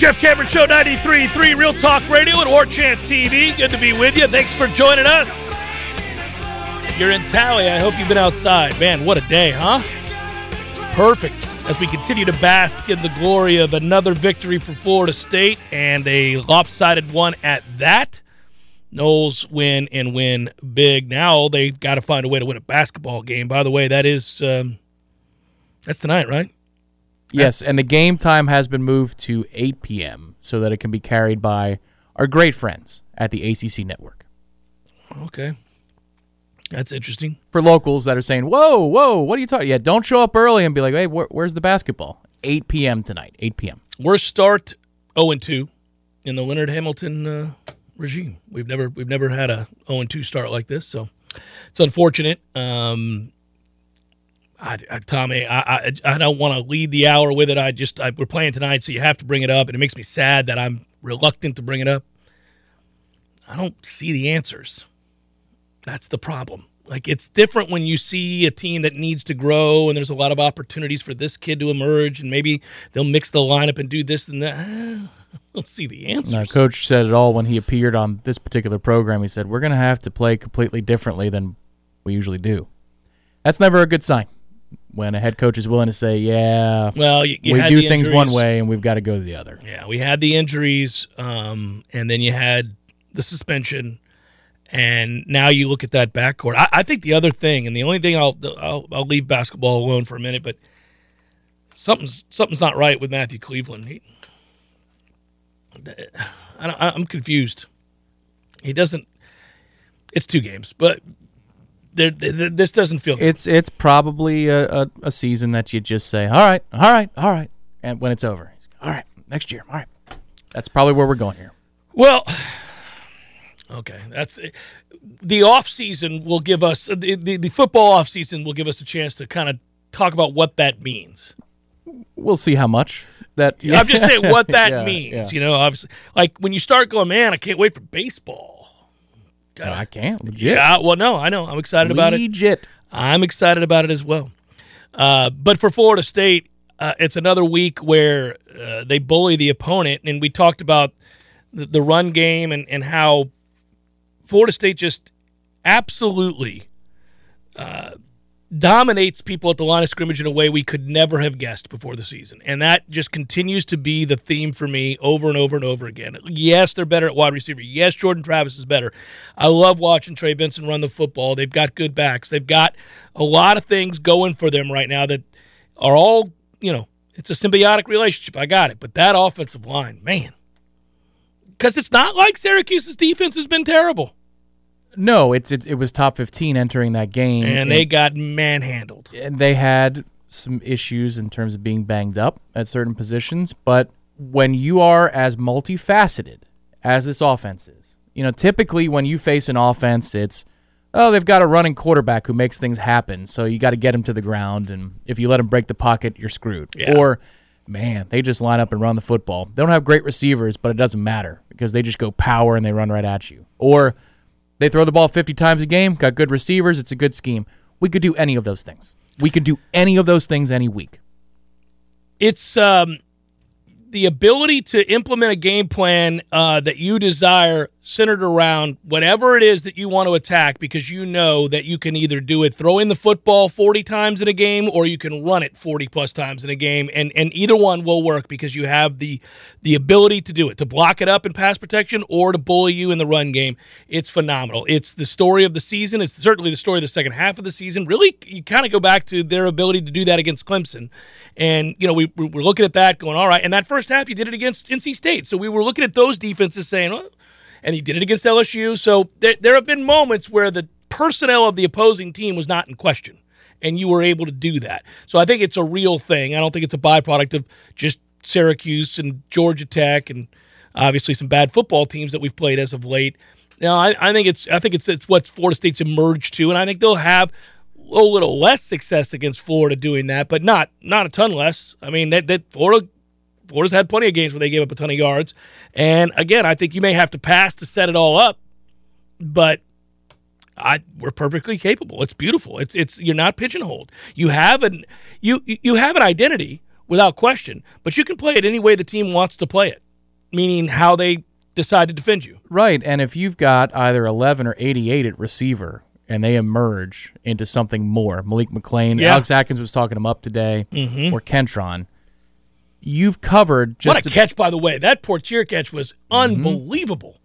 Jeff Cameron Show 93.3 Real Talk Radio and War Chant TV. Good to be with you. Thanks for joining us. You're in Tally, I hope you've been outside. Man, what a day, huh? Perfect. As we continue to bask in the glory of another victory for Florida State and a lopsided one at that. Noles win and win big. Now they got to find a way to win a basketball game. By the way, that is um, that's tonight, right? Yes, and the game time has been moved to 8 p.m. so that it can be carried by our great friends at the ACC network. Okay. That's interesting. For locals that are saying, "Whoa, whoa, what are you talking?" Yeah, don't show up early and be like, "Hey, wh- where's the basketball?" 8 p.m. tonight. 8 p.m. Worst start 0 and 2 in the Leonard Hamilton uh, regime. We've never we've never had a 0 and 2 start like this, so it's unfortunate. Um, I, I, Tommy, I, I I don't want to lead the hour with it. I just I, we're playing tonight, so you have to bring it up, and it makes me sad that I'm reluctant to bring it up. I don't see the answers. That's the problem. Like it's different when you see a team that needs to grow and there's a lot of opportunities for this kid to emerge and maybe they'll mix the lineup and do this and that. I don't see the answers. Our coach said it all when he appeared on this particular program. He said, "We're going to have to play completely differently than we usually do." That's never a good sign. When a head coach is willing to say, "Yeah, Well, you, you we do things one way and we've got to go the other." Yeah, we had the injuries, um, and then you had the suspension, and now you look at that backcourt. I, I think the other thing, and the only thing I'll, I'll I'll leave basketball alone for a minute, but something's something's not right with Matthew Cleveland. He, I don't, I'm confused. He doesn't. It's two games, but there, th- this doesn't feel. good. It's it's probably a, a, a season that you just say, "All right, all right, all right," and when it's over, all right, next year, all right. That's probably where we're going here. Well, okay, that's eh, the off season will give us the, the the football off season will give us a chance to kind of talk about what that means. We'll see how much that. I'm just saying what that Yeah, means. yeah. You know, obviously, like when you start going, man, I can't wait for baseball. No, I can't. Legit. Yeah, well, no, I know. I'm excited about it. Legit. I'm excited about it as well. Uh, but for Florida State, uh, it's another week where uh, they bully the opponent, and we talked about the, the run game and, and how Florida State just absolutely uh, dominates people at the line of scrimmage in a way we could never have guessed before the season. And that just continues to be the theme for me over and over and over again. Yes, they're better at wide receiver. Yes, Jordan Travis is better. I love watching Trey Benson run the football. They've got good backs. They've got a lot of things going for them right now that are all, you know, it's a symbiotic relationship. I got it. But that offensive line, man, because it's not like Syracuse's defense has been terrible. No, it's it, it was top 15 entering that game, and they got manhandled. And they had some issues in terms of being banged up at certain positions. But when you are as multifaceted as this offense is, you know, typically when you face an offense, it's oh they've got a running quarterback who makes things happen, so you got to get him to the ground, and if you let him break the pocket, you're screwed. Yeah. Or man, they just line up and run the football. They don't have great receivers, but it doesn't matter because they just go power and they run right at you. Or they throw the ball 50 times a game, got good receivers, it's a good scheme. We could do any of those things. We could do any of those things any week. It's um, the ability to implement a game plan uh, that you desire centered around whatever it is that you want to attack because you know that you can either do it throwing the football 40 times in a game or you can run it 40 plus times in a game. And and either one will work because you have the the ability to do it to block it up in pass protection or to bully you in the run game. It's phenomenal. It's the story of the season. It's certainly the story of the second half of the season. Really you kind of go back to their ability to do that against Clemson. And you know we we're looking at that going all right. And that first half you did it against NC State. So we were looking at those defenses saying well, and he did it against LSU. So there, there have been moments where the personnel of the opposing team was not in question, and you were able to do that. So I think it's a real thing. I don't think it's a byproduct of just Syracuse and Georgia Tech and obviously some bad football teams that we've played as of late. Now I, I think it's I think it's it's what Florida State's emerged to, and I think they'll have a little less success against Florida doing that, but not not a ton less. I mean that that Florida Florida's had plenty of games where they gave up a ton of yards. And again, I think you may have to pass to set it all up, but I we're perfectly capable. It's beautiful. It's it's you're not pigeonholed. You have an you you have an identity without question, but you can play it any way the team wants to play it, meaning how they decide to defend you. Right, and if you've got either 11 or 88 at receiver and they emerge into something more, Malik McClain, Yeah. Alex Atkins was talking them up today, Mhm. or Kentron, you've covered just what a catch, by the way! That Poitier catch was mm-hmm. unbelievable.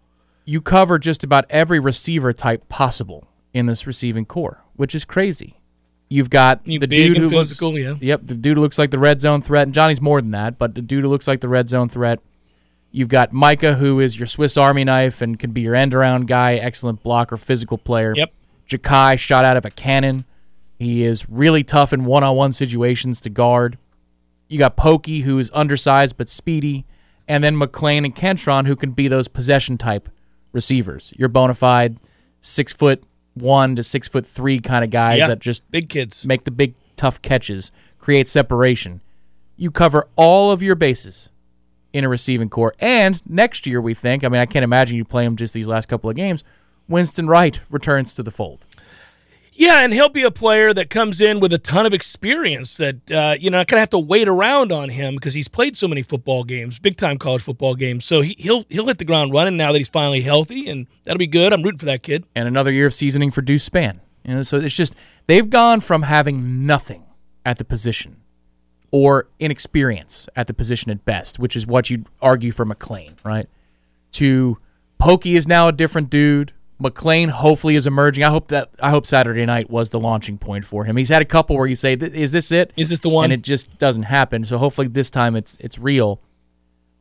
you cover just about every receiver type possible in this receiving core, which is crazy. You've got You the dude who physical, looks, yeah. Yep, the dude who looks like the red zone threat, and Johnny's more than that, but the dude who looks like the red zone threat. You've got Mycah, who is your Swiss Army knife and can be your end around guy, excellent blocker, physical player. Yep. Ja'Khi shot out of a cannon. He is really tough in one on one situations to guard. You got Pokey, who is undersized but speedy, and then McClain and Kentron, who can be those possession type receivers. Your bona fide six foot one to six foot three kind of guys Yeah, that just big kids make the big tough catches, create separation. You cover all of your bases in a receiving core. And next year, we think, I mean, I can't imagine you play him just these last couple of games. Winston Wright returns to the fold. Yeah, and he'll be a player that comes in with a ton of experience that, uh, you know, I kind of have to wait around on him because he's played so many football games, big time college football games. So he, he'll he'll hit the ground running now that he's finally healthy, and that'll be good. I'm rooting for that kid. and another year of seasoning for Deuce Spann. You know, so it's just they've gone from having nothing at the position or inexperience at the position at best, which is what you'd argue for McClain, right? To Pokey is now a different dude. McClain hopefully is emerging. I hope that I hope Saturday night was the launching point for him. He's had a couple where you say, "Is this it? Is this the one?" And it just doesn't happen. So hopefully this time it's it's real.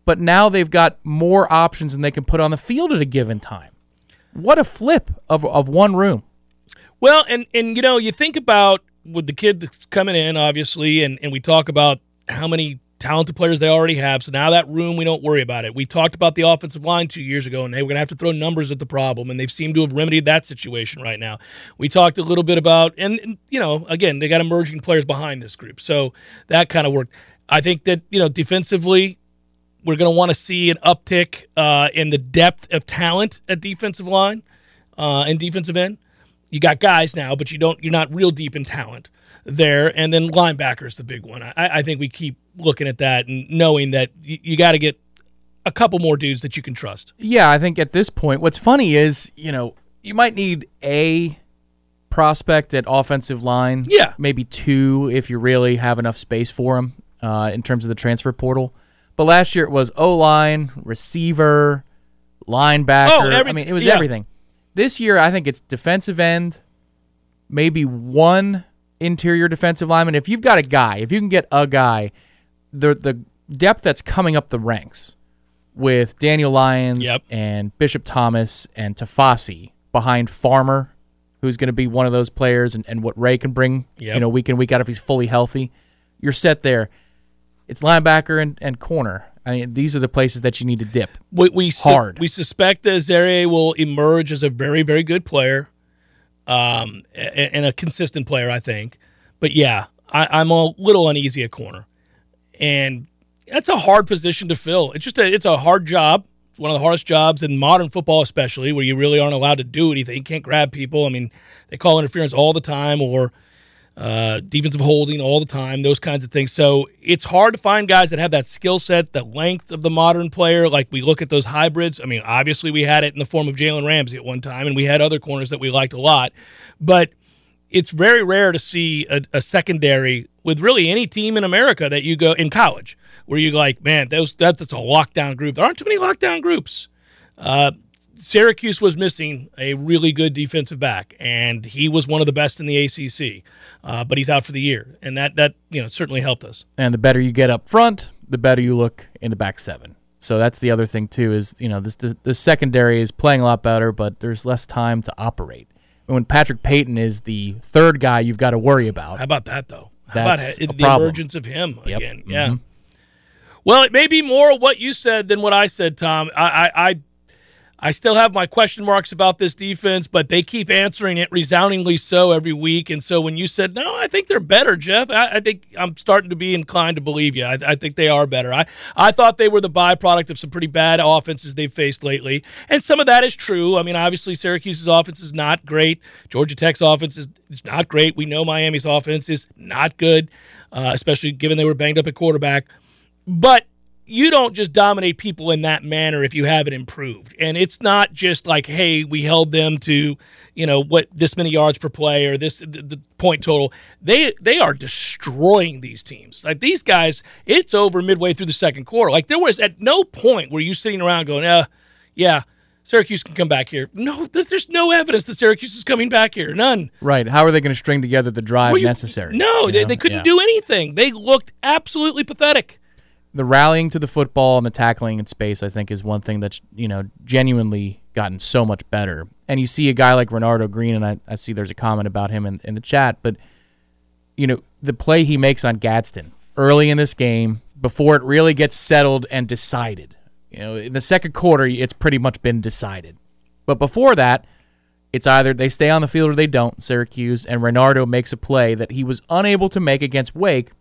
But now they've got more options than they can put on the field at a given time. What a flip of of one room. Well, and and you know, you think about with the kid that's coming in, obviously, and and we talk about how many talented players they already have. So now that room, we don't worry about it. We talked about the offensive line two years ago, and they were going to have to throw numbers at the problem, and they've seemed to have remedied that situation right now. We talked a little bit about, and, and you know, again, they got emerging players behind this group, so that kind of worked. I think that you know, defensively, we're going to want to see an uptick uh, in the depth of talent at defensive line uh, and defensive end. You got guys now, but you don't. You're not real deep in talent there. And then linebackers the big one. I, I think we keep looking at that and knowing that you, you got to get a couple more dudes that you can trust. Yeah, I think at this point, what's funny is, you know, you might need a prospect at offensive line. Yeah. Maybe two if you really have enough space for them uh, in terms of the transfer portal. But last year it was O line, receiver, linebacker. Oh, every- I mean, it was yeah. everything. This year, I think it's defensive end, maybe one interior defensive lineman. If you've got a guy, if you can get a guy, the the depth that's coming up the ranks with Daniel Lyons Yep. and Bishop Thomas and Tafasi behind Farmer, who's going to be one of those players, and, and what Ray can bring, Yep. you know, week in week out if he's fully healthy, you're set there. It's linebacker and, and corner. I mean, these are the places that you need to dip. We, we su- Hard. we suspect that Zare will emerge as a very, very good player, um, and a consistent player, I think. But yeah, I, I'm a little uneasy at corner, and that's a hard position to fill. It's just a, it's a hard job. It's one of the hardest jobs in modern football, especially where you really aren't allowed to do anything. You can't grab people. I mean, they call interference all the time, or uh, defensive holding all the time, those kinds of things. So it's hard to find guys that have that skill set, the length of the modern player. Like we look at those hybrids. I mean, obviously we had it in the form of Jalen Ramsey at one time, and we had other corners that we liked a lot. But it's very rare to see a, a secondary with really any team in America that you go in college where you like, man, those that, that's a lockdown group. There aren't too many lockdown groups. Uh, Syracuse was missing a really good defensive back, and he was one of the best in the ACC. Uh, but he's out for the year, and that that you know certainly helped us. And the better you get up front, the better you look in the back seven. So that's the other thing too is you know this the, the secondary is playing a lot better, but there's less time to operate. And when Patrick Payton is the third guy you've got to worry about, How about that though? How That's about the problem. emergence of him Yep. again? Yeah. Mhm. Well, it may be more what you said than what I said, Tom. I, I, I, I still have my question marks about this defense, but they keep answering it resoundingly so every week. And so when you said, no, I think they're better, Jeff, I, I think I'm starting to be inclined to believe you. I, I think they are better. I, I thought they were the byproduct of some pretty bad offenses they've faced lately. And some of that is true. I mean, obviously, Syracuse's offense is not great. Georgia Tech's offense is, not great. We know Miami's offense is not good, uh, especially given they were banged up at quarterback. But you don't just dominate people in that manner if you haven't improved. And it's not just like, hey, we held them to, you know, what this many yards per play or this the, the point total. They they are destroying these teams. Like these guys, it's over midway through the second quarter. Like there was at no point were you sitting around going, uh, yeah, Syracuse can come back here. No, there's, there's no evidence that Syracuse is coming back here. None. right? How are they going to string together the drive Well, you- necessary? No, they, they couldn't Yeah. do anything. They looked absolutely pathetic. The rallying to the football and the tackling in space, I think, is one thing that's you know genuinely gotten so much better. And you see a guy like Renardo Green, and I, I see there's a comment about him in, in the chat, but you know the play he makes on Gadsden early in this game before it really gets settled and decided. You know, in the second quarter, it's pretty much been decided. But before that, it's either they stay on the field or they don't. Syracuse and Renardo makes a play that he was unable to make against Wake,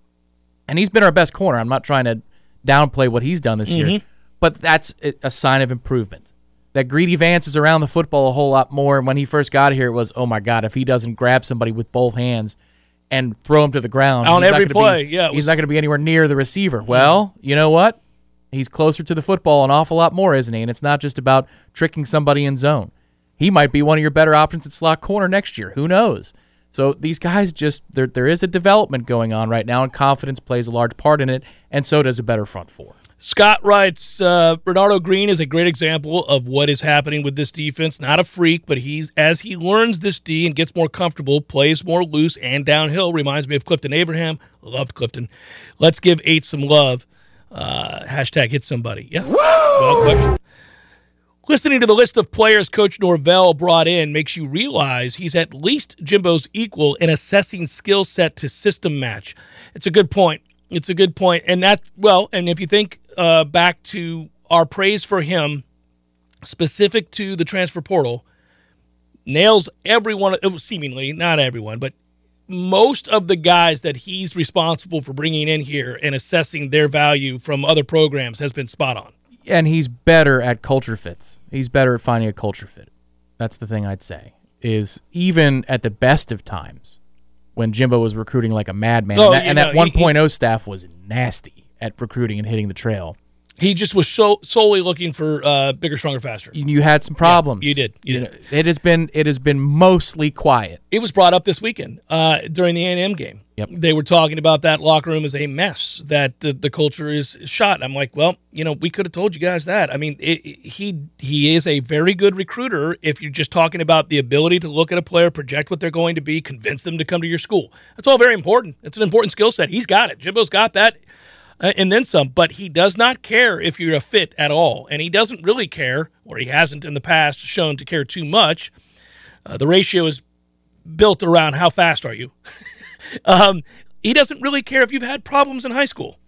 and he's been our best corner. I'm not trying to downplay what he's done this year, mm-hmm. but that's a- sign of improvement. That Greedy Vance is around the football a whole lot more. And when he first got here, it was, oh my God, if he doesn't grab somebody with both hands and throw him to the ground On every gonna be- play, yeah, it he's not going to be anywhere near the receiver. Well, you know what? He's closer to the football an awful lot more, isn't he? And it's not just about tricking somebody in zone. He might be one of your better options at slot corner next year. Who knows? So these guys just there there is a development going on right now, and confidence plays a large part in it, and so does a better front four. Scott writes, uh, Bernardo Green is a great example of what is happening with this defense. Not a freak, but he's as he learns this D and gets more comfortable, plays more loose and downhill. Reminds me of Clifton Abraham. Loved Clifton. Let's give eight some love. Uh, hashtag hit somebody. Yeah. Listening to the list of players Coach Norvell brought in makes you realize he's at least Jimbo's equal in assessing skill set to system match. It's a good point. It's a good point. And that, well, and if you think uh, back to our praise for him specific to the transfer portal, nails everyone, uh, seemingly, not everyone, but most of the guys that he's responsible for bringing in here and assessing their value from other programs has been spot on. And he's better at culture fits. He's better at finding a culture fit. That's the thing I'd say. Is even at the best of times, when Jimbo was recruiting like a madman, Oh, and that, and know, that he- 1.0 staff was nasty at recruiting and hitting the trail. He just was so solely looking for uh, bigger, stronger, faster. You you had some problems. you did. You did. know, it has been it has been mostly quiet. It was brought up this weekend uh, during the A&M game. Yep. They were talking about that locker room as a mess, that the, the culture is shot. I'm like, well, you know, we could have told you guys that. I mean, it, it- he he is a very good recruiter if you're just talking about the ability to look at a player, project what they're going to be, convince them to come to your school. That's all very important. It's an important skill set. He's got it. Jimbo's got that. Uh, and then some. But he does not care if you're a fit at all, and he doesn't really care, or he hasn't in the past shown to care too much. Uh, the ratio is built around how fast are you. um, he doesn't really care if you've had problems in high school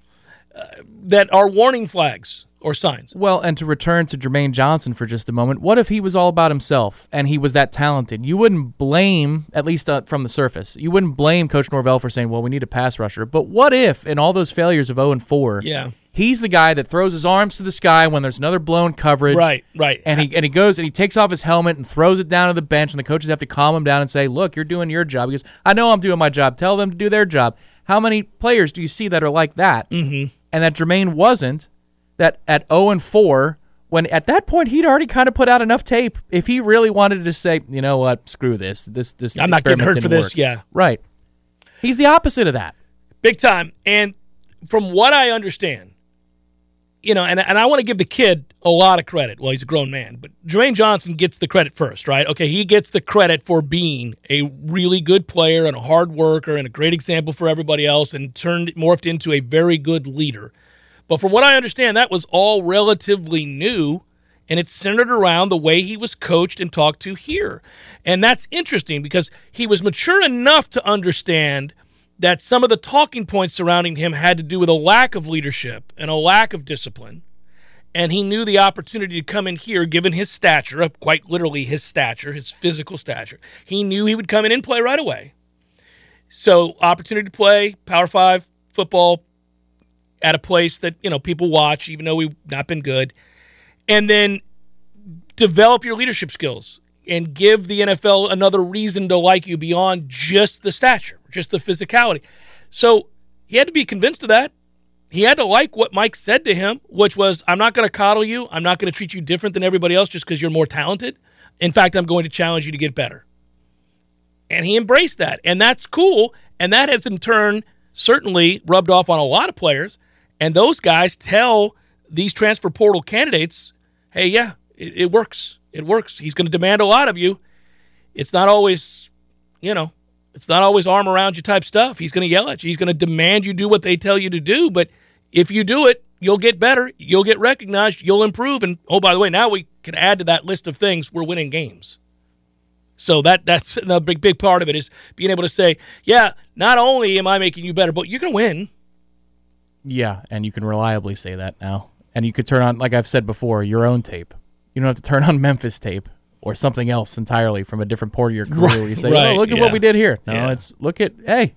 uh, that are warning flags or signs. Well, and to return to Jermaine Johnson for just a moment, what if he was all about himself and he was that talented? You wouldn't blame, at least uh, from the surface, you wouldn't blame Coach Norvell for saying, "Well, we need a pass rusher." But what if, in all those failures of 0 and 4, yeah. He's the guy that throws his arms to the sky when there's another blown coverage. Right, right. And he and he goes and he takes off his helmet and throws it down to the bench, and the coaches have to calm him down and say, "Look, you're doing your job." He goes, "I know I'm doing my job. Tell them to do their job." How many players do you see that are like that? Mm-hmm. And that Jermaine wasn't. That at 0 and 4, when at that point he'd already kind of put out enough tape. If he really wanted to say, you know what, screw this, this this I'm not getting hurt for this. Work. Yeah, right. He's the opposite of that, big time. And from what I understand, you know, and, and I want to give the kid a lot of credit. Well, he's a grown man, but Jermaine Johnson gets the credit first, right? Okay, he gets the credit for being a really good player and a hard worker and a great example for everybody else and turned morphed into a very good leader. But from what I understand, that was all relatively new and it's centered around the way he was coached and talked to here. And that's interesting because he was mature enough to understand – that some of the talking points surrounding him had to do with a lack of leadership and a lack of discipline. And he knew the opportunity to come in here, given his stature, uh, quite literally his stature, his physical stature. He knew he would come in and play right away. So, opportunity to play Power Five football at a place that you know people watch, even though we've not been good, and then develop your leadership skills and give the NFL another reason to like you beyond just the stature, just the physicality. So he had to be convinced of that. He had to like what Mike said to him, which was, I'm not going to coddle you. I'm not going to treat you different than everybody else just because you're more talented. In fact, I'm going to challenge you to get better. And he embraced that. And that's cool. And that has in turn certainly rubbed off on a lot of players. And those guys tell these transfer portal candidates, hey, yeah, it, it works. It works. He's going to demand a lot of you. It's not always, you know, it's not always arm around you type stuff. He's going to yell at you. He's going to demand you do what they tell you to do. But if you do it, you'll get better. You'll get recognized. You'll improve. And oh, by the way, now we can add to that list of things. We're winning games. So that that's a big big part of it is being able to say, yeah, not only am I making you better, but you're going to win. Yeah, and you can reliably say that now. And you could turn on, like I've said before, your own tape. You don't have to turn on Memphis tape or something else entirely from a different part of your career right, where you say, right, "Oh, look at yeah. what we did here." No, yeah. it's look at hey,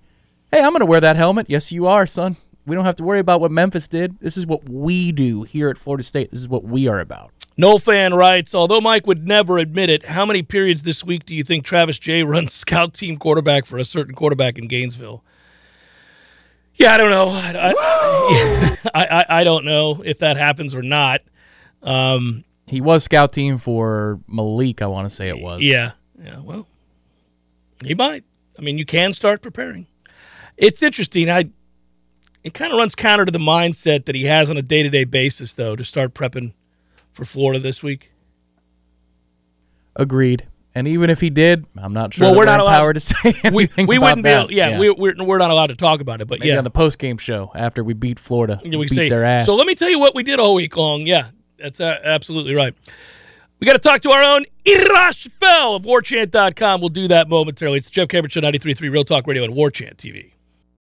hey, I'm going to wear that helmet. Yes, you are, son. We don't have to worry about what Memphis did. This is what we do here at Florida State. This is what we are about. No fan writes, although Mike would never admit it, how many periods this week do you think Travis Jay runs scout team quarterback for a certain quarterback in Gainesville? Yeah, I don't know. I, I, I, I, don't know if that happens or not. Um, he was scout team for Malik, I want to say it was. Yeah. Yeah. Well, he might. I mean, you can start preparing. It's interesting. I it kind of runs counter to the mindset that he has on a day to day basis, though, to start prepping for Florida this week. Agreed. And even if he did, I'm not sure. Well, we're not allowed to say anything. We, we wouldn't that. be. yeah, yeah. We, we're we're not allowed to talk about it. But Maybe yeah, on the post game show after we beat Florida, yeah, we beat say, their ass. So let me tell you what we did all week long. Yeah, that's uh, absolutely right. We got to talk to our own Ira Schoffel of WarChant.com. We'll do that momentarily. It's Jeff Cameron Show 93.3 Real Talk Radio and WarChant TV.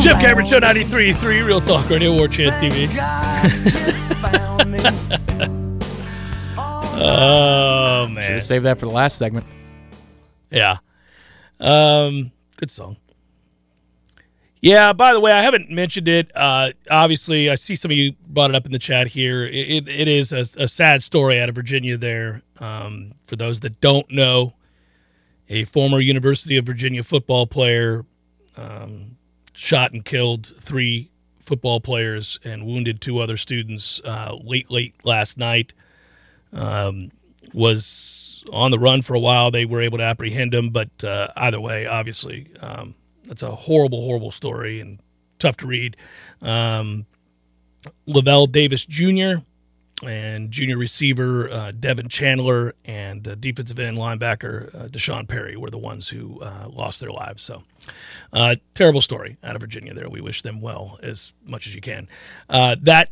Jeff Cameron Show 93.3 Real Talk Radio War Chant TV. oh man, Should have saved that for the last segment. yeah. Um, good song. Yeah. By the way, I haven't mentioned it. Uh, obviously, I see some of you brought it up in the chat here. It, it, it is a, a sad story out of Virginia. There, um, for those that don't know, a former University of Virginia football player um, shot and killed three football players and wounded two other students uh, late, late last night. Um, was on the run for a while. They were able to apprehend him, but uh, either way, obviously, um, that's a horrible, horrible story and tough to read. Um, Lavelle Davis Jr. and junior receiver uh, Devin Chandler and uh, defensive end linebacker uh, Deshaun Perry were the ones who uh, lost their lives. So, uh, terrible story out of Virginia. There, we wish them well as much as you can. Uh, that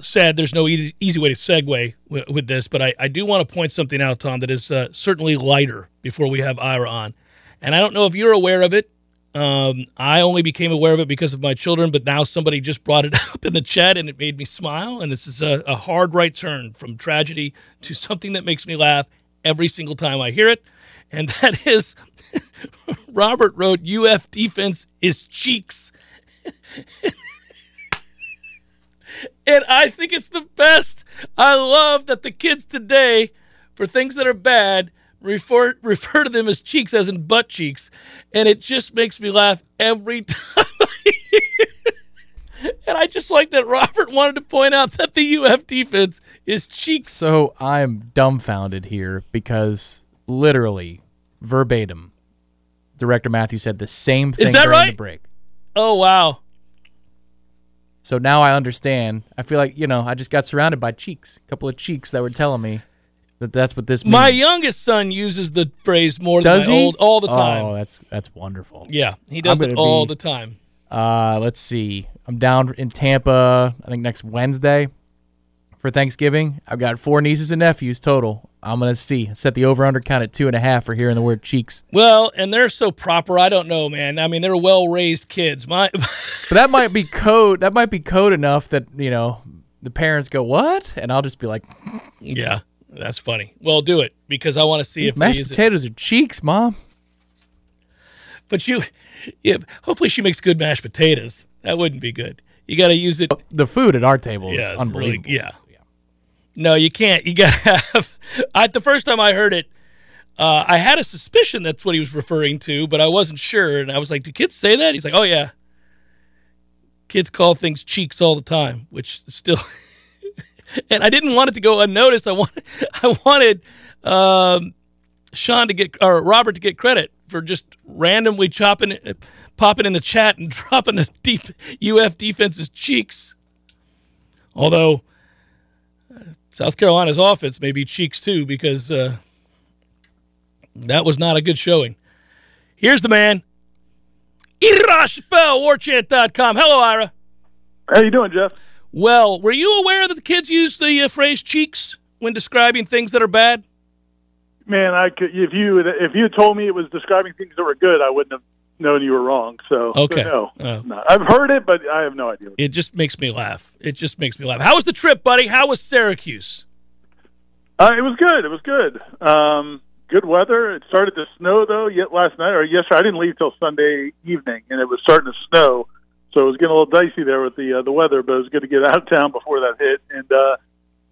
said, there's no easy, easy way to segue w- with this, but I, I do want to point something out, Tom, that is certainly lighter before we have Ira on. And I don't know if you're aware of it. Um, I only became aware of it because of my children, but now somebody just brought it up in the chat and it made me smile. And this is a, a hard right turn from tragedy to something that makes me laugh every single time I hear it. And that is Robert wrote, UF defense is cheeks. and I think it's the best. I love that the kids today, for things that are bad, refer refer to them as cheeks as in butt cheeks, and it just makes me laugh every time. I hear it. And I just like that Robert wanted to point out that the UF defense is cheeks. So I'm dumbfounded here because literally, verbatim, Director Matthew said the same thing Is that during the break. Oh wow. So now I understand. I feel like you know I just got surrounded by cheeks, a couple of cheeks that were telling me that that's what this means. My youngest son uses the phrase more Does than he? old all the time. Oh, that's that's wonderful. yeah, he does it all be- the time. Uh, let's see. I'm down in Tampa. I think next Wednesday for Thanksgiving. I've got four nieces and nephews total. I'm gonna see. Set the over under count at two and a half for hearing the word cheeks. Well, and they're so proper. I don't know, man. I mean, they're well raised kids. My But that might be code. That might be code enough that you know the parents go what, and I'll just be like, yeah, that's funny. Well, do it because I want to see these if mashed use it. potatoes are cheeks, mom. But you, yeah, hopefully she makes good mashed potatoes. That wouldn't be good. You got to use it. The food at our table is Yeah, it's unbelievable. Really, yeah. No, you can't. You got to have. I, the first time I heard it, uh, I had a suspicion that's what he was referring to, but I wasn't sure. And I was like, "Do kids say that?" He's like, "Oh yeah." Kids call things cheeks all the time, which is still. and I didn't want it to go unnoticed. I wanted, I wanted um, Sean to get or Robert to get credit for just randomly chopping, it, popping in the chat and dropping the deep UF defense's cheeks. Although uh, South Carolina's offense may be cheeks too, because uh, that was not a good showing. Here's the man, Ira warchant.com. Hello, Ira. How you doing, Jeff? Well, were you aware that the kids use the uh, phrase cheeks when describing things that are bad? Man, I could if you if you told me it was describing things that were good, I wouldn't have known you were wrong. So so Okay. no, Oh. I've heard it, but I have no idea. It just makes me laugh. It just makes me laugh. How was the trip, buddy? How was Syracuse? Uh, it was good. It was good. Um, good weather. It started to snow though. Yet last night or yesterday, I didn't leave till Sunday evening, and it was starting to snow. So it was getting a little dicey there with the uh, the weather, but it was good to get out of town before that hit. And uh,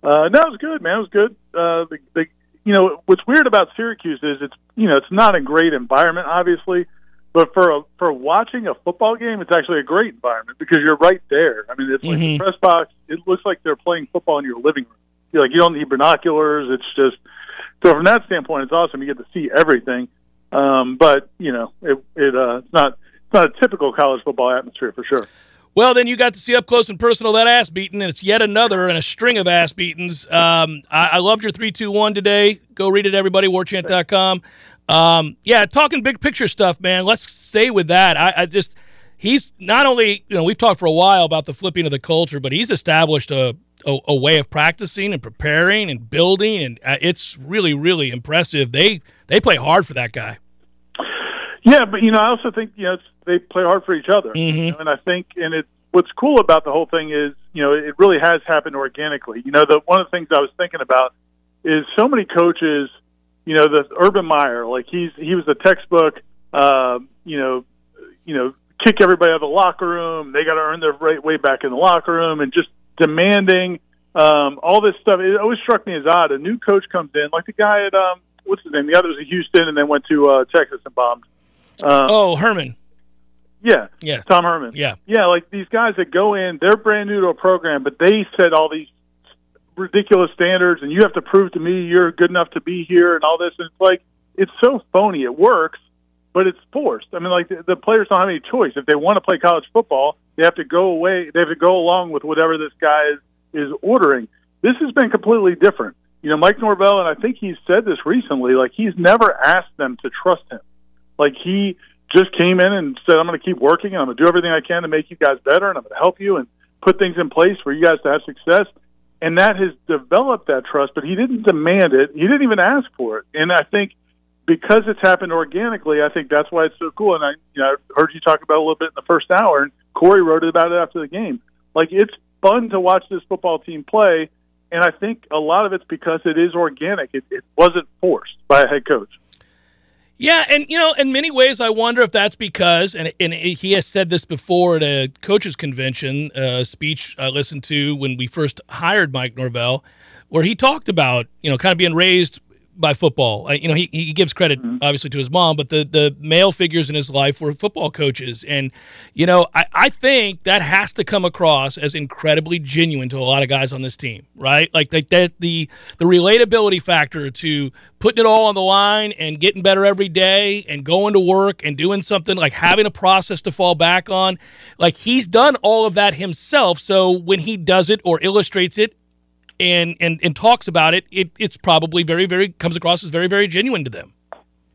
uh, no, it was good, man. It was good. Uh, the, the you know what's weird about Syracuse is it's you know it's not a great environment, obviously, but for a, for watching a football game, it's actually a great environment because you're right there. I mean, it's like the Mhm. press box. It looks like they're playing football in your living room. You're like you don't need binoculars. It's just so from that standpoint, it's awesome. You get to see everything. Um, but you know, it, it uh, it's not not a typical college football atmosphere for sure. Well, then you got to see up close and personal that ass beating, and it's yet another in a string of ass beatings. Um, I, I loved your three, two, one today. Go read it, everybody. Warchant.com. Um, yeah, talking big picture stuff, man. Let's stay with that. I, I just he's not only you know we've talked for a while about the flipping of the culture, but he's established a a, a way of practicing and preparing and building, and uh, it's really really impressive. They they play hard for that guy. Yeah, but you know, I also think you know it's, they play hard for each other, mm-hmm. you know, and I think, and it's what's cool about the whole thing is, you know, it really has happened organically. You know, the one of the things I was thinking about is so many coaches, you know, the Urban Meyer, like he's he was a textbook, uh, you know, you know, kick everybody out of the locker room. They got to earn their right way back in the locker room, and just demanding um, all this stuff. It always struck me as odd. A new coach comes in, like the guy at um, what's his name? The other was at Houston, and then went to uh, Texas and bombed. Um, oh, Herman. Yeah, yeah, Tom Herman. Yeah, yeah, like these guys that go in, they're brand new to a program, but they set all these ridiculous standards, and you have to prove to me you're good enough to be here, and all this. And it's like it's so phony. It works, but it's forced. I mean, like the, the players don't have any choice. If they want to play college football, they have to go away. They have to go along with whatever this guy is is ordering. This has been completely different. You know, Mike Norvell, and I think he's said this recently. Like he's never asked them to trust him. Like he just came in and said, "I'm going to keep working and I'm going to do everything I can to make you guys better and I'm going to help you and put things in place for you guys to have success." And that has developed that trust, but he didn't demand it. He didn't even ask for it. And I think because it's happened organically, I think that's why it's so cool. And I, you know, I heard you talk about it a little bit in the first hour, and Corey wrote about it after the game. Like it's fun to watch this football team play, and I think a lot of it's because it is organic. It, it wasn't forced by a head coach. Yeah, and you know, in many ways, I wonder if that's because, and, and he has said this before at a coaches convention uh, speech I listened to when we first hired Mike Norvell, where he talked about you know kind of being raised by football. you know, he, he gives credit mm-hmm. obviously to his mom, but the, the male figures in his life were football coaches. And, you know, I, I think that has to come across as incredibly genuine to a lot of guys on this team, right? Like, like that the the relatability factor to putting it all on the line and getting better every day and going to work and doing something like having a process to fall back on. Like he's done all of that himself. So when he does it or illustrates it, and and, and talks about it, it, it's probably very, very comes across as very, very genuine to them.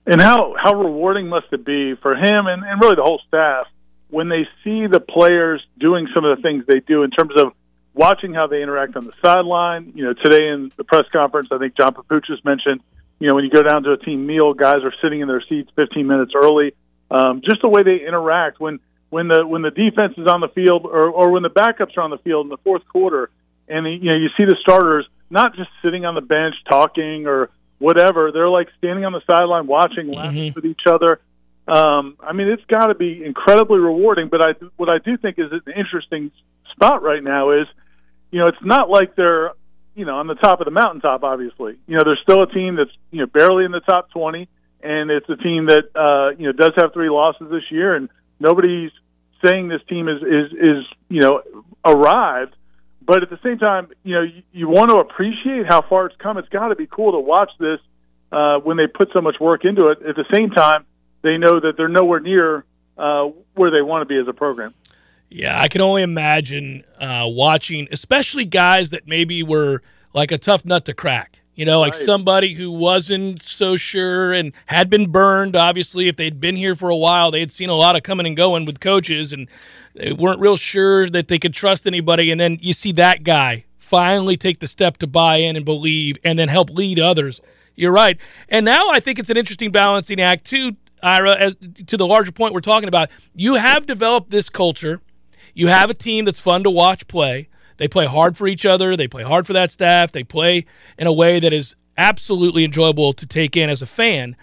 And how how rewarding must it be for him and, and really the whole staff when they see the players doing some of the things they do in terms of watching how they interact on the sideline. You know, today in the press conference, I think John Papuchis mentioned, you know, when you go down to a team meal, guys are sitting in their seats 15 minutes early. Um, just the way they interact when when the when the defense is on the field or, or when the backups are on the field in the fourth quarter and you know you see the starters not just sitting on the bench talking or whatever. They're like standing on the sideline watching, mm-hmm. laughing with each other. Um, I mean, it's got to be incredibly rewarding. But I, what I do think is an interesting spot right now is, you know, it's not like they're, you know, on the top of the mountaintop. Obviously, you know, there's still a team that's, you know, barely in the top 20, and it's a team that, uh, you know, does have three losses this year, and nobody's saying this team is is is you know arrived but at the same time, you know, you, you want to appreciate how far it's come. It's got to be cool to watch this uh, when they put so much work into it. At the same time, they know that they're nowhere near uh, where they want to be as a program. Yeah, I can only imagine uh, watching, especially guys that maybe were like a tough nut to crack. You know, like right. somebody who wasn't so sure and had been burned. Obviously, if they'd been here for a while, they had seen a lot of coming and going with coaches, and they weren't real sure that they could trust anybody. And then you see that guy finally take the step to buy in and believe and then help lead others. You're right. And now I think it's an interesting balancing act, too, Ira, as, to the larger point we're talking about. You have developed this culture, you have a team that's fun to watch play. They play hard for each other, they play hard for that staff, they play in a way that is absolutely enjoyable to take in as a fan.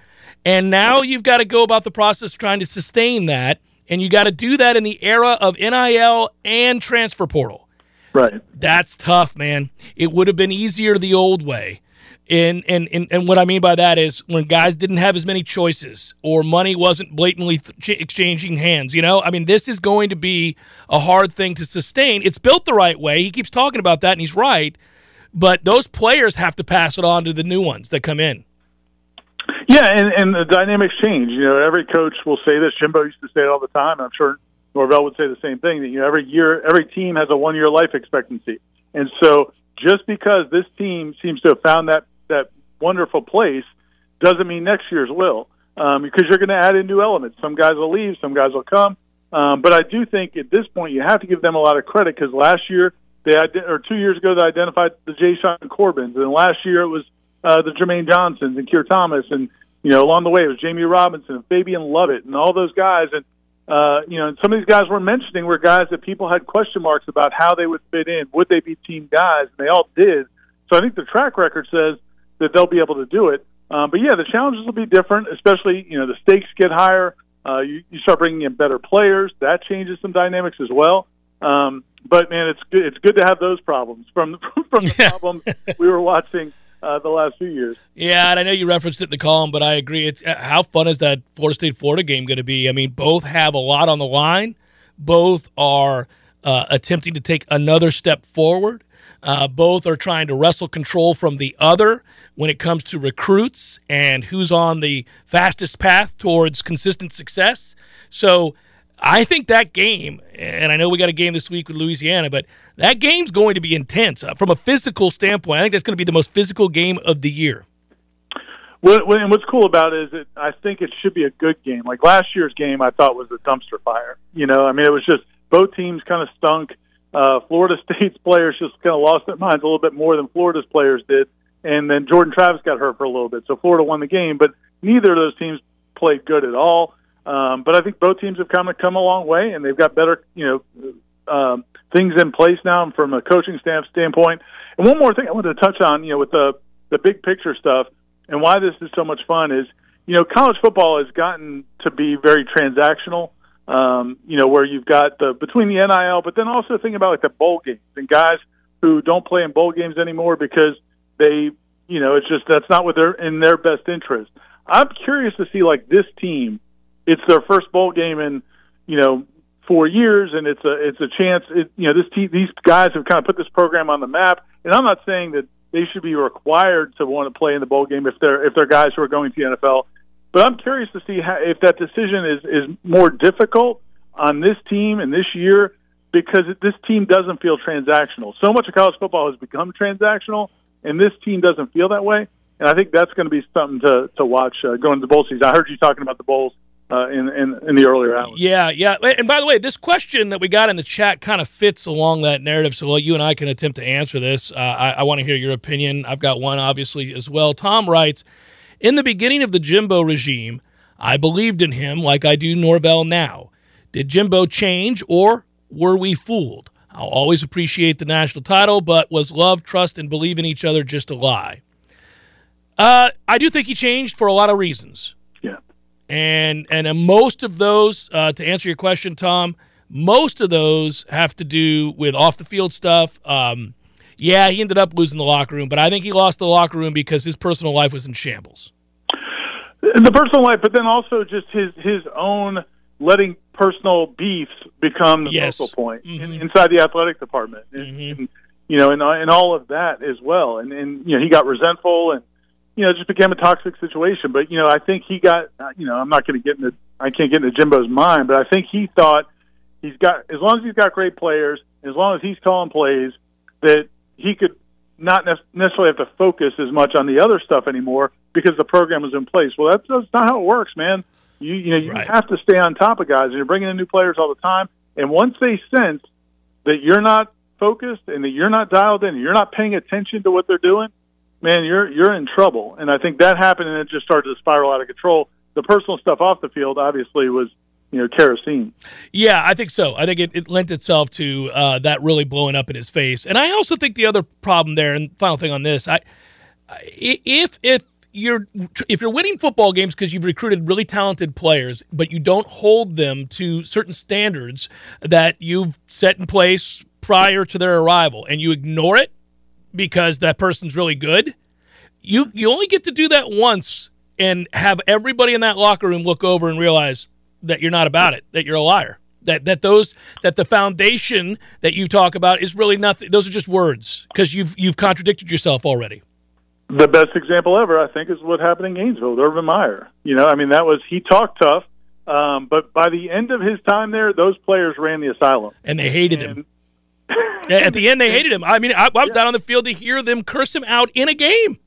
And now you've got to go about the process trying to sustain that and you got to do that in the era of NIL and transfer portal. Right. That's tough, man. It would have been easier the old way. And, and, and, and what I mean by that is when guys didn't have as many choices or money wasn't blatantly th- exchanging hands, you know? I mean, this is going to be a hard thing to sustain. It's built the right way. He keeps talking about that, and he's right. But those players have to pass it on to the new ones that come in. Yeah, and, and the dynamics change. You know, every coach will say this. Jimbo used to say it all the time. I'm sure Norvell would say the same thing that you know every year every team has a one year life expectancy, and so just because this team seems to have found that that wonderful place doesn't mean next year's will um, because you're going to add in new elements. Some guys will leave, some guys will come. Um, but I do think at this point you have to give them a lot of credit because last year they or two years ago they identified the Jashaun Corbins, and last year it was uh, the Jermaine Johnsons and Keir Thomas, and you know along the way it was Jammie Robinson and Fabien Lovett and all those guys, and uh, you know and some of these guys we're mentioning were guys that people had question marks about how they would fit in, would they be team guys, and they all did. So I think the track record says that they'll be able to do it. Um, but yeah, the challenges will be different, especially you know the stakes get higher. Uh, you, you start bringing in better players. That changes some dynamics as well. Um, but man, it's good. It's good to have those problems from from the yeah. problems we were watching uh, the last few years. Yeah, and I know you referenced it in the column, but I agree. It's uh, how fun is that Florida State Florida game going to be? I mean, both have a lot on the line. Both are uh, attempting to take another step forward. Uh, both are trying to wrestle control from the other when it comes to recruits and who's on the fastest path towards consistent success. So I think that game, and I know we got a game this week with Louisiana, but that game's going to be intense uh, from a physical standpoint. I think that's going to be the most physical game of the year. Well, and what's cool about it is that I think it should be a good game. Like last year's game, I thought was a dumpster fire. You know, I mean, it was just both teams kind of stunk. Uh, Florida State's players just kind of lost their minds a little bit more than Florida's players did, and then Jordan Travis got hurt for a little bit, so Florida won the game. But neither of those teams played good at all. Um, but I think both teams have of come a long way, and they've got better, you know, um, things in place now from a coaching staff standpoint. And one more thing I wanted to touch on, you know, with the the big picture stuff and why this is so much fun is, you know, college football has gotten to be very transactional. Um, you know, where you've got the between the NIL, but then also think about like the bowl games and guys who don't play in bowl games anymore because they, you know, it's just that's not what they're in their best interest. I'm curious to see like this team it's their first bowl game in you know four years, and it's a it's a chance. It, you know, this te- these guys have kind of put this program on the map, and I'm not saying that they should be required to want to play in the bowl game if they're if they're guys who are going to the NFL. But I'm curious to see how, if that decision is is more difficult on this team and this year because this team doesn't feel transactional. So much of college football has become transactional, and this team doesn't feel that way. And I think that's going to be something to to watch uh, going to the bowl season. I heard you talking about the bowls uh, in, in, in the earlier hours. Yeah, yeah. And by the way, this question that we got in the chat kind of fits along that narrative. So well, you and I can attempt to answer this. Uh, I, I want to hear your opinion. I've got one, obviously, as well. Tom writes In the beginning of the Jimbo regime, I believed in him like I do Norvell now. Did Jimbo change or were we fooled? I'll always appreciate the national title, but was love, trust, and believe in each other just a lie? Uh, I do think he changed for a lot of reasons Yeah. and and most of those, uh, to answer your question, Tom, most of those have to do with off the field stuff. Um, yeah, he ended up losing the locker room, but I think he lost the locker room because his personal life was in shambles. The personal life, but then also just his his own letting personal beefs become the yes. focal point mm-hmm. inside the athletic department, mm-hmm. and, you know, and and all of that as well. And and you know, he got resentful and you know, it just became a toxic situation. But you know, I think he got, you know, I'm not going to get into, I can't get into Jimbo's mind, but I think he thought he's got, as long as he's got great players, as long as he's calling plays, that he could not necessarily have to focus as much on the other stuff anymore because the program is in place. Well, that's, that's not how it works, man. You you know you right. have to stay on top of guys, and you're bringing in new players all the time. And once they sense that you're not focused and that you're not dialed in, and you're not paying attention to what they're doing, man, you're you're in trouble. And I think that happened, and it just started to spiral out of control. The personal stuff off the field obviously was you know kerosene. Yeah, I think so. I think it, it lent itself to uh, that really blowing up in his face. And I also think the other problem there, and final thing on this, I if if you're if you're winning football games because you've recruited really talented players, but you don't hold them to certain standards that you've set in place prior to their arrival, and you ignore it because that person's really good. You you only get to do that once and have everybody in that locker room look over and realize that you're not about it, that you're a liar. That that those that the foundation that you talk about is really nothing. Those are just words because you've you've contradicted yourself already. The best example ever, I think, is what happened in Gainesville with Urban Meyer. You know, I mean, that was he talked tough, Um, but by the end of his time there, those players ran the asylum, and they hated and, him. At the end, they hated him. I mean, I, I was yeah. down on the field to hear them curse him out in a game.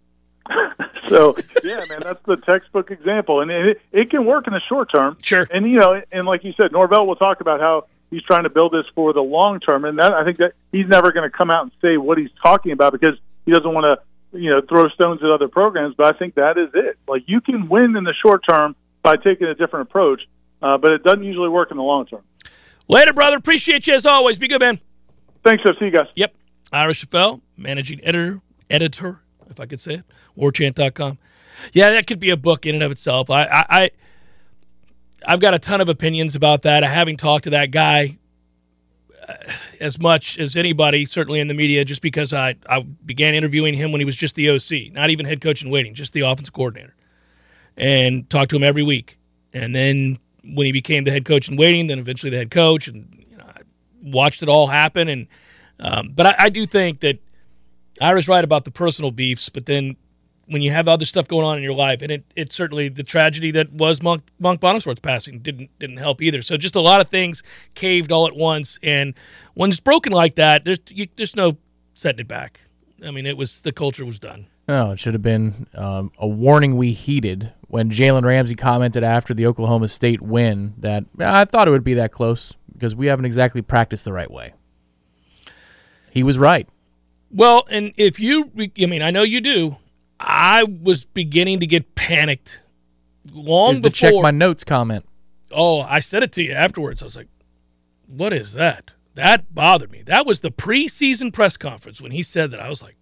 so yeah, man, that's the textbook example, and it, it can work in the short term. Sure. And you know, and like you said, Norvell will talk about how he's trying to build this for the long term, and that I think that he's never going to come out and say what he's talking about because he doesn't want to, you know, throw stones at other programs. But I think that is it. Like you can win in the short term by taking a different approach, uh, but it doesn't usually work in the long term. Later, brother. Appreciate you as always. Be good, man. Thanks, Jeff. See you guys. Yep. Ira Schoffel, managing editor, editor, if I could say it, warchant.com. Yeah, that could be a book in and of itself. I, I, I I've got a ton of opinions about that. Having talked to that guy uh, as much as anybody, certainly in the media, just because I, I began interviewing him when he was just the OC, not even head coach in waiting, just the offensive coordinator, and talked to him every week. And then when he became the head coach in waiting, then eventually the head coach, and you know, I watched it all happen. And um, but I, I do think that Ira's right about the personal beefs, but then when you have other stuff going on in your life, and it, it certainly the tragedy that was Monk Monk Bonasorte's passing didn't didn't help either. So just a lot of things caved all at once, and when it's broken like that, there's you, there's no setting it back. I mean, it was the culture was done. No, it should have been um, a warning we heeded when Jalen Ramsey commented after the Oklahoma State win that I thought it would be that close because we haven't exactly practiced the right way. He was right. Well, and if you, I mean, I know you do. I was beginning to get panicked long Here's before. check my notes comment. Oh, I said it to you afterwards. I was like, "What is that?" That bothered me. That was the preseason press conference when he said that. I was like,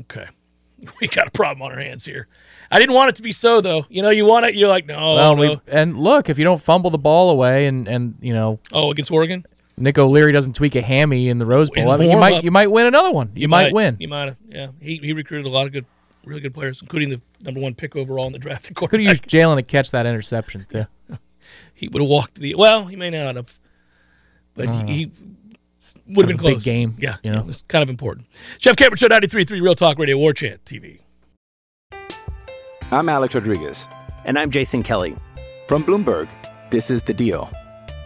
"Okay, we got a problem on our hands here." I didn't want it to be so though. You know, you want it. You're like, no. Well, no. We, and look, if you don't fumble the ball away, and and you know, oh, against Oregon, Nick O'Leary doesn't tweak a hammy in the Rose Bowl, I mean, you might you might win another one. You, you might, might, win. You might have. Yeah, he he recruited a lot of good, really good players, including the number one pick overall in the draft. Could have used Jalen to catch that interception too. he would have walked the. Well, he may not have, but he, uh, he would have been close. Big game. Yeah, you know, it was kind of important. Jeff Cameron Show 93.3 Real Talk Radio War Chant TV. I'm Alex Rodriguez. And I'm Jason Kelly. From Bloomberg, this is The Deal.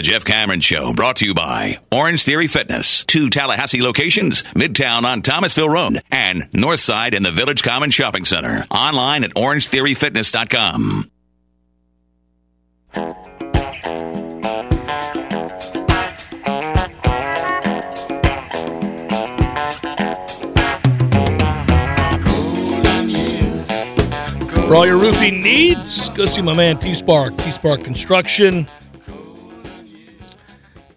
The Jeff Cameron Show brought to you by Orange Theory Fitness. Two Tallahassee locations, Midtown on Thomasville Road and Northside in the Village Common Shopping Center. Online at orangetheoryfitness.com. For all your roofing needs, go see my man T Spark, T Spark Construction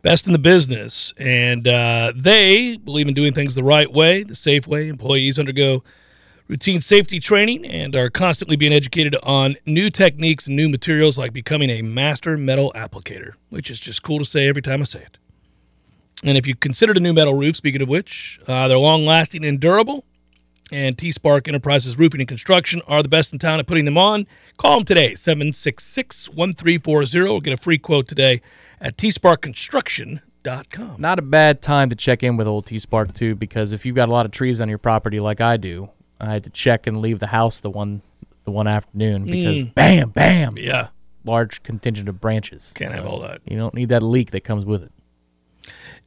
best in the business. And uh, they believe in doing things the right way, the safe way. Employees undergo routine safety training and are constantly being educated on new techniques and new materials like becoming a master metal applicator, which is just cool to say every time I say it. And if you considered a new metal roof, speaking of which, uh, they're long lasting and durable. And T Spark Enterprises Roofing and Construction are the best in town at putting them on. Call them today, 766 1340, get a free quote today at tsparkconstruction.com. Not a bad time to check in with old T Spark too, because if you've got a lot of trees on your property like I do, I had to check and leave the house the one the one afternoon because mm. bam, bam, yeah, large contingent of branches. Can't so have all that. You don't need that leak that comes with it.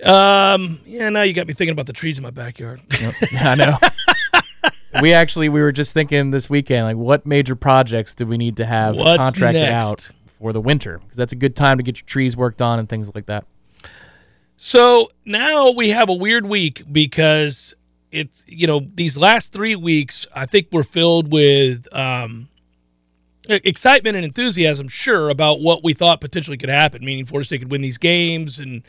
Um, yeah, now you got me thinking about the trees in my backyard. I know. we actually we were just thinking this weekend, like, what major projects do we need to have What's contracted next? out for the winter because that's a good time to get your trees worked on and things like that. So now we have a weird week because it's you know these last three weeks I think we're filled with um, excitement and enthusiasm, sure, about what we thought potentially could happen, meaning Florida State could win these games and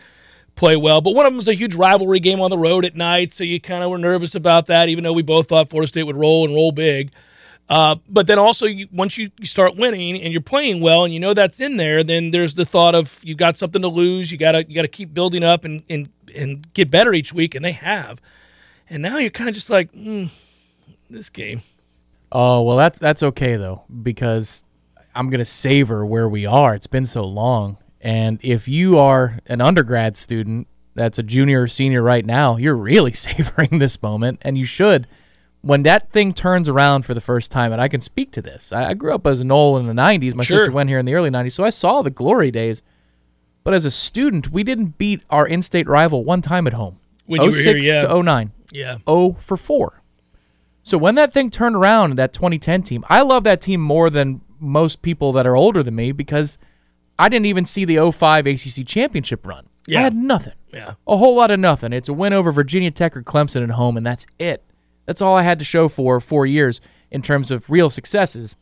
play well. But one of them was a huge rivalry game on the road at night, so you kind of were nervous about that, even though we both thought Florida State would roll and roll big. Uh, but then also, you, once you, start winning and you're playing well, and you know that's in there, then there's the thought of you got something to lose. You gotta you gotta keep building up and, and and get better each week, and they have. And now you're kind of just like, mm, this game. Oh well, that's that's okay though because I'm gonna savor where we are. It's been so long, and if you are an undergrad student that's a junior or senior right now, you're really savoring this moment, and you should. When that thing turns around for the first time, and I can speak to this, I, I grew up as an Nole in the '90s. My Sure. sister went here in the early '90s, so I saw the glory days. But as a student, we didn't beat our in-state rival one time at home. When you were 06 here, yeah. to 09. Yeah. 0 for 4. So when that thing turned around, that 2010 team, I love that team more than most people that are older than me because I didn't even see the 05 ACC championship run. Yeah. I had nothing. Yeah. A whole lot of nothing. It's a win over Virginia Tech or Clemson at home, and that's it. That's all I had to show for four years in terms of real successes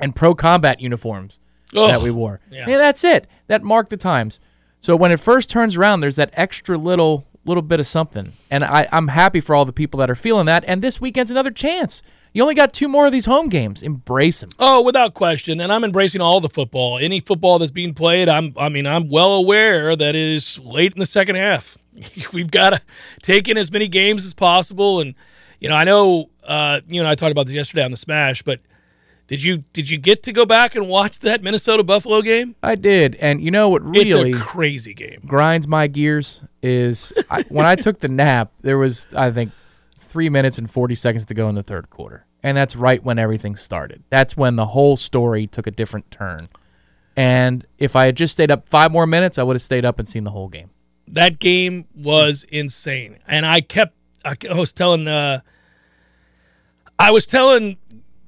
and pro combat uniforms Oh, that we wore. yeah. And that's it. That marked the times. So when it first turns around, there's that extra little little bit of something. And I, I'm happy for all the people that are feeling that. And this weekend's another chance. You only got two more of these home games. Embrace them. Oh, without question, and I'm embracing all the football. Any football that's being played, I'm. I mean, I'm well aware that it is late in the second half. We've got to take in as many games as possible, and you know, I know uh, you and I talked about this yesterday on the Smash, but did you did you get to go back and watch that Minnesota Buffalo game? I did. And you know what really it's a crazy game. grinds my gears is I, when I took the nap, there was, I think, three minutes and 40 seconds to go in the third quarter. And that's right when everything started. That's when the whole story took a different turn. And if I had just stayed up five more minutes, I would have stayed up and seen the whole game. That game was insane, and I kept. I I was telling. Uh, I was telling,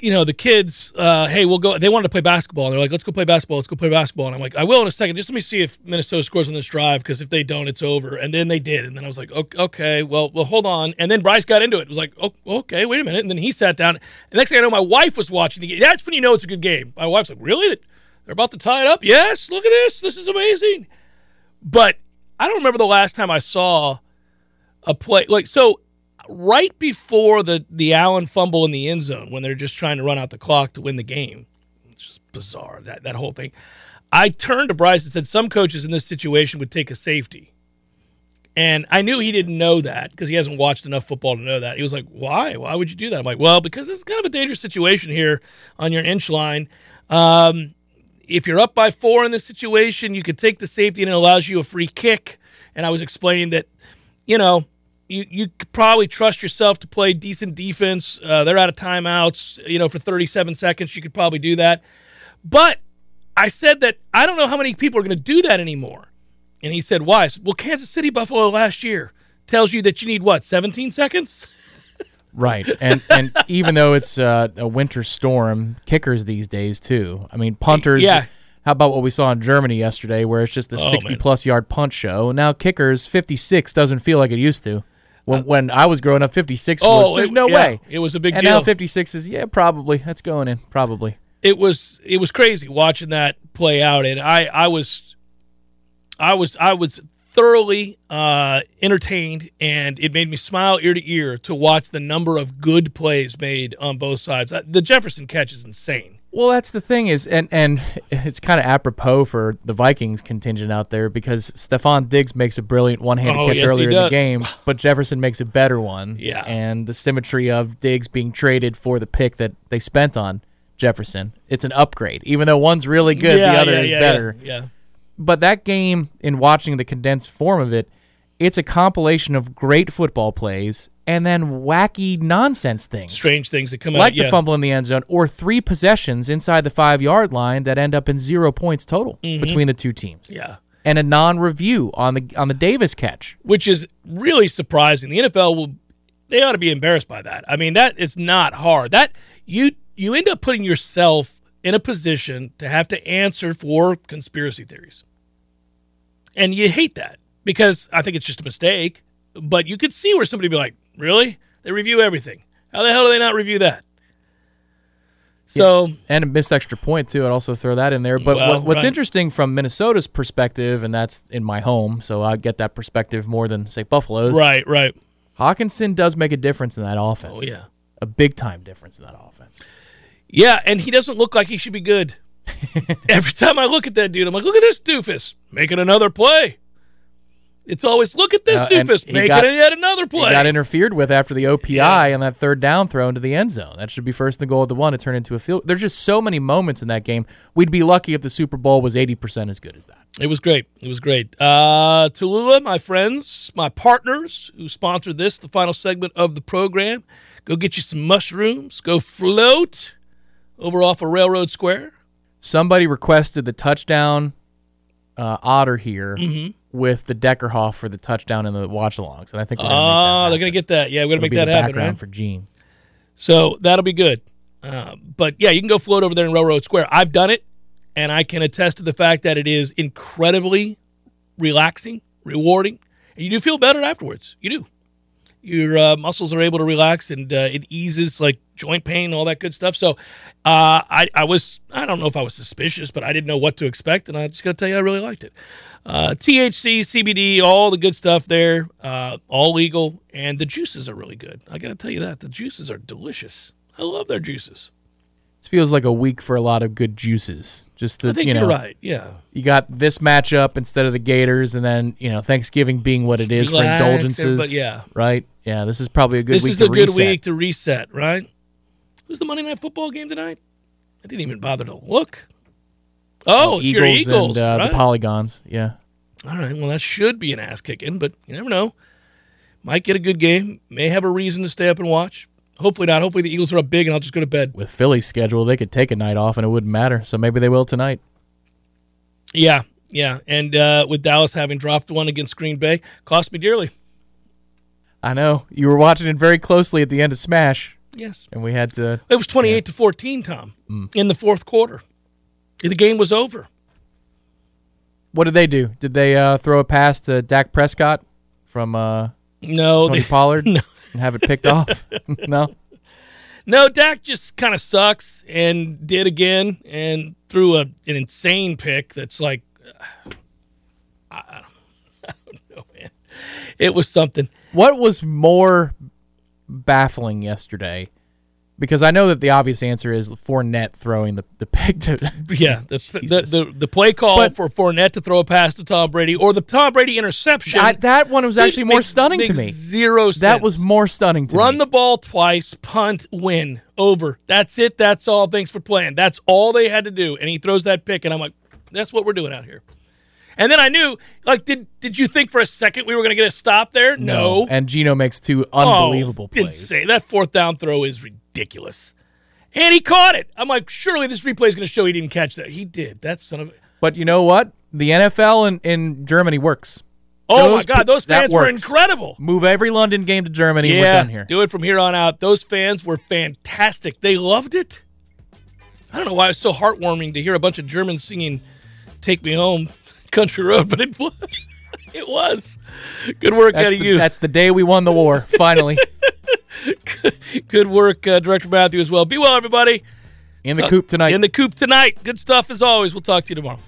you know, the kids, uh, "Hey, we'll go." They wanted to play basketball, and they're like, "Let's go play basketball. Let's go play basketball." And I'm like, "I will in a second. Just let me see if Minnesota scores on this drive, because if they don't, it's over." And then they did, and then I was like, "Ok- "Okay, well, well, hold on." And then Bryce got into it. It was like, "Oh, okay, wait a minute." And then he sat down. And next thing I know, my wife was watching the game. That's when you know it's a good game. My wife's like, "Really? They're about to tie it up?" Yes. Look at this. This is amazing. But I don't remember the last time I saw a play like so right before the the Allen fumble in the end zone when they're just trying to run out the clock to win the game. It's just bizarre that that whole thing. I turned to Bryce and said some coaches in this situation would take a safety. And I knew he didn't know that because he hasn't watched enough football to know that. He was like, "Why? Why would you do that?" I'm like, "Well, because this is kind of a dangerous situation here on your inch line. Um, if you're up by four in this situation, you could take the safety and it allows you a free kick." And I was explaining that, you know, you you could probably trust yourself to play decent defense. Uh, they're out of timeouts, you know, for 37 seconds. You could probably do that. But I said that I don't know how many people are going to do that anymore. And he said, "Why?" I said, "Well, Kansas City Buffalo last year tells you that you need what 17 seconds." Right. And and even though it's uh, a winter storm, kickers these days too. I mean, punters. Yeah. How about what we saw in Germany yesterday, where it's just a Oh, 60 man. plus yard punt show? Now kickers 56 doesn't feel like it used to. When, when I was growing up, 56 was Uh, Oh, there's it- no yeah, way. it was a big and deal. now 56 is yeah, probably that's going in, probably. it was it was crazy watching that play out and i i was i was i was thoroughly uh entertained and it made me smile ear to ear to watch the number of good plays made on both sides Uh, the jefferson catch is insane Well, that's the thing is, and and it's kind of apropos for the Vikings contingent out there because Stefon Diggs makes a brilliant one-handed Oh, catch yes, earlier in the game, but Jefferson makes a better one. Yeah. and the symmetry of Diggs being traded for the pick that they spent on Jefferson, it's an upgrade. Even though one's really good, yeah, the other yeah, is yeah, better. yeah, yeah. But that game, in watching the condensed form of it, it's a compilation of great football plays and then wacky nonsense things. Strange things that come like out yeah. the fumble in the end zone, or three possessions inside the five yard line that end up in zero points total Mhm. between the two teams, yeah. And a non review on the on the Davis catch. which is really surprising. The nfl will they ought to be embarrassed by that. I mean that it's not hard. That you you end up putting yourself in a position to have to answer for conspiracy theories. And you hate that because i think it's just a mistake but you could see where somebody would be like really they review everything how the hell do they not review that so and a missed extra point too. I'd also throw that in there. But Well, what, what's right. interesting from Minnesota's perspective, and that's in my home, so I get that perspective more than say Buffalo's. right right Hockenson does make a difference in that offense. oh yeah a big time difference in that offense. Yeah, and he doesn't look like he should be good. Every time I look at that dude, I'm like, look at this doofus making another play. It's always look at this Uh, doofus making got- yet another He play. got interfered with after the OPI Yeah. on that third down throw into the end zone. That should be first and goal at the one. It turned into a field. There's just so many moments in that game. We'd be lucky if the Super Bowl was 80% as good as that. It was great. It was great. Uh, Tallulah, my friends, my partners who sponsored this, the final segment of the program, go get you some mushrooms. Go float over off of Railroad Square. Somebody requested the touchdown uh, otter here Mhm. With the Deckerhoff for the touchdown in the watch alongs. And I think we're gonna make that Oh, they're going to get that. Yeah, we're going to make that happen, background right? for Gene. So that'll be good. Uh, but yeah, you can go float over there in Railroad Square. I've done it, and I can attest to the fact that it is incredibly relaxing, rewarding, and you do feel better afterwards. You do. Your uh, muscles are able to relax, and uh, it eases like joint pain, all that good stuff. So, uh, I, I was, I don't know if I was suspicious, but I didn't know what to expect, and I just got to tell you, I really liked it. Uh, THC, CBD, all the good stuff there, uh, all legal, and the juices are really good. I got to tell you that the juices are delicious. I love their juices. This feels like a week for a lot of good juices. Just to, I think you know, you're right. Yeah. You got this matchup instead of the Gators, and then you know Thanksgiving being what it is Relax, for indulgences. everybody- yeah. right. Yeah, this is probably a good this week is to a good reset. week to reset, right? Who's the Monday Night Football game tonight? I didn't even bother to look. Oh, it's your Eagles, Eagles, and uh, right? the Polygons. Yeah, All right. Well, that should be an ass kicking, but you never know. Might get a good game. May have a reason to stay up and watch. Hopefully not. Hopefully the Eagles are up big, and I'll just go to bed. with Philly's schedule, they could take a night off and it wouldn't matter. So maybe they will tonight. Yeah, yeah. And uh, with Dallas having dropped one against Green Bay, cost me dearly. I know you were watching it very closely at the end of Smash. Yes. and we had to. It was twenty-eight to fourteen, Tom, Mm. in the fourth quarter. The game was over. What did they do? Did they uh, throw a pass to Dak Prescott from uh, No, Tony they- Pollard no. And have it picked off? no. No, Dak just kind of sucks and did again and threw a, an insane pick that's like, uh, I, I don't know, man. It was something. What was more baffling yesterday? Because I know that the obvious answer is Fournette throwing the, the pick to. Yeah, the, the, the, the play call But- for Fournette to throw a pass to Tom Brady or the Tom Brady interception. I- that one was actually more makes- stunning to makes me. Zero sense. That was more stunning to Run me. the ball twice, punt, win, over. That's it. That's all. Thanks for playing. That's all they had to do. And he throws that pick, and I'm like, that's what we're doing out here. And then I knew, like, did did you think for a second we were going to get a stop there? No. And Geno makes two unbelievable oh, plays. Insane. That fourth down throw is ridiculous. And he caught it. I'm like, surely this replay is going to show he didn't catch that. He did. That son of a. But you know what? The NFL in, in Germany works. Oh, Those my God. Those fans were incredible. Move every London game to Germany. yeah, We're done here. do it from here on out. Those fans were fantastic. They loved it. I don't know why it was so heartwarming to hear a bunch of Germans singing "Take Me Home, Country Road," but it was. It was. Good work That's out of the, you. that's the day we won the war. Finally, Good work, uh, Director Matthew, as well. Be well, everybody. in the Uh, coop tonight. In the coop tonight. Good stuff as always. We'll talk to you tomorrow.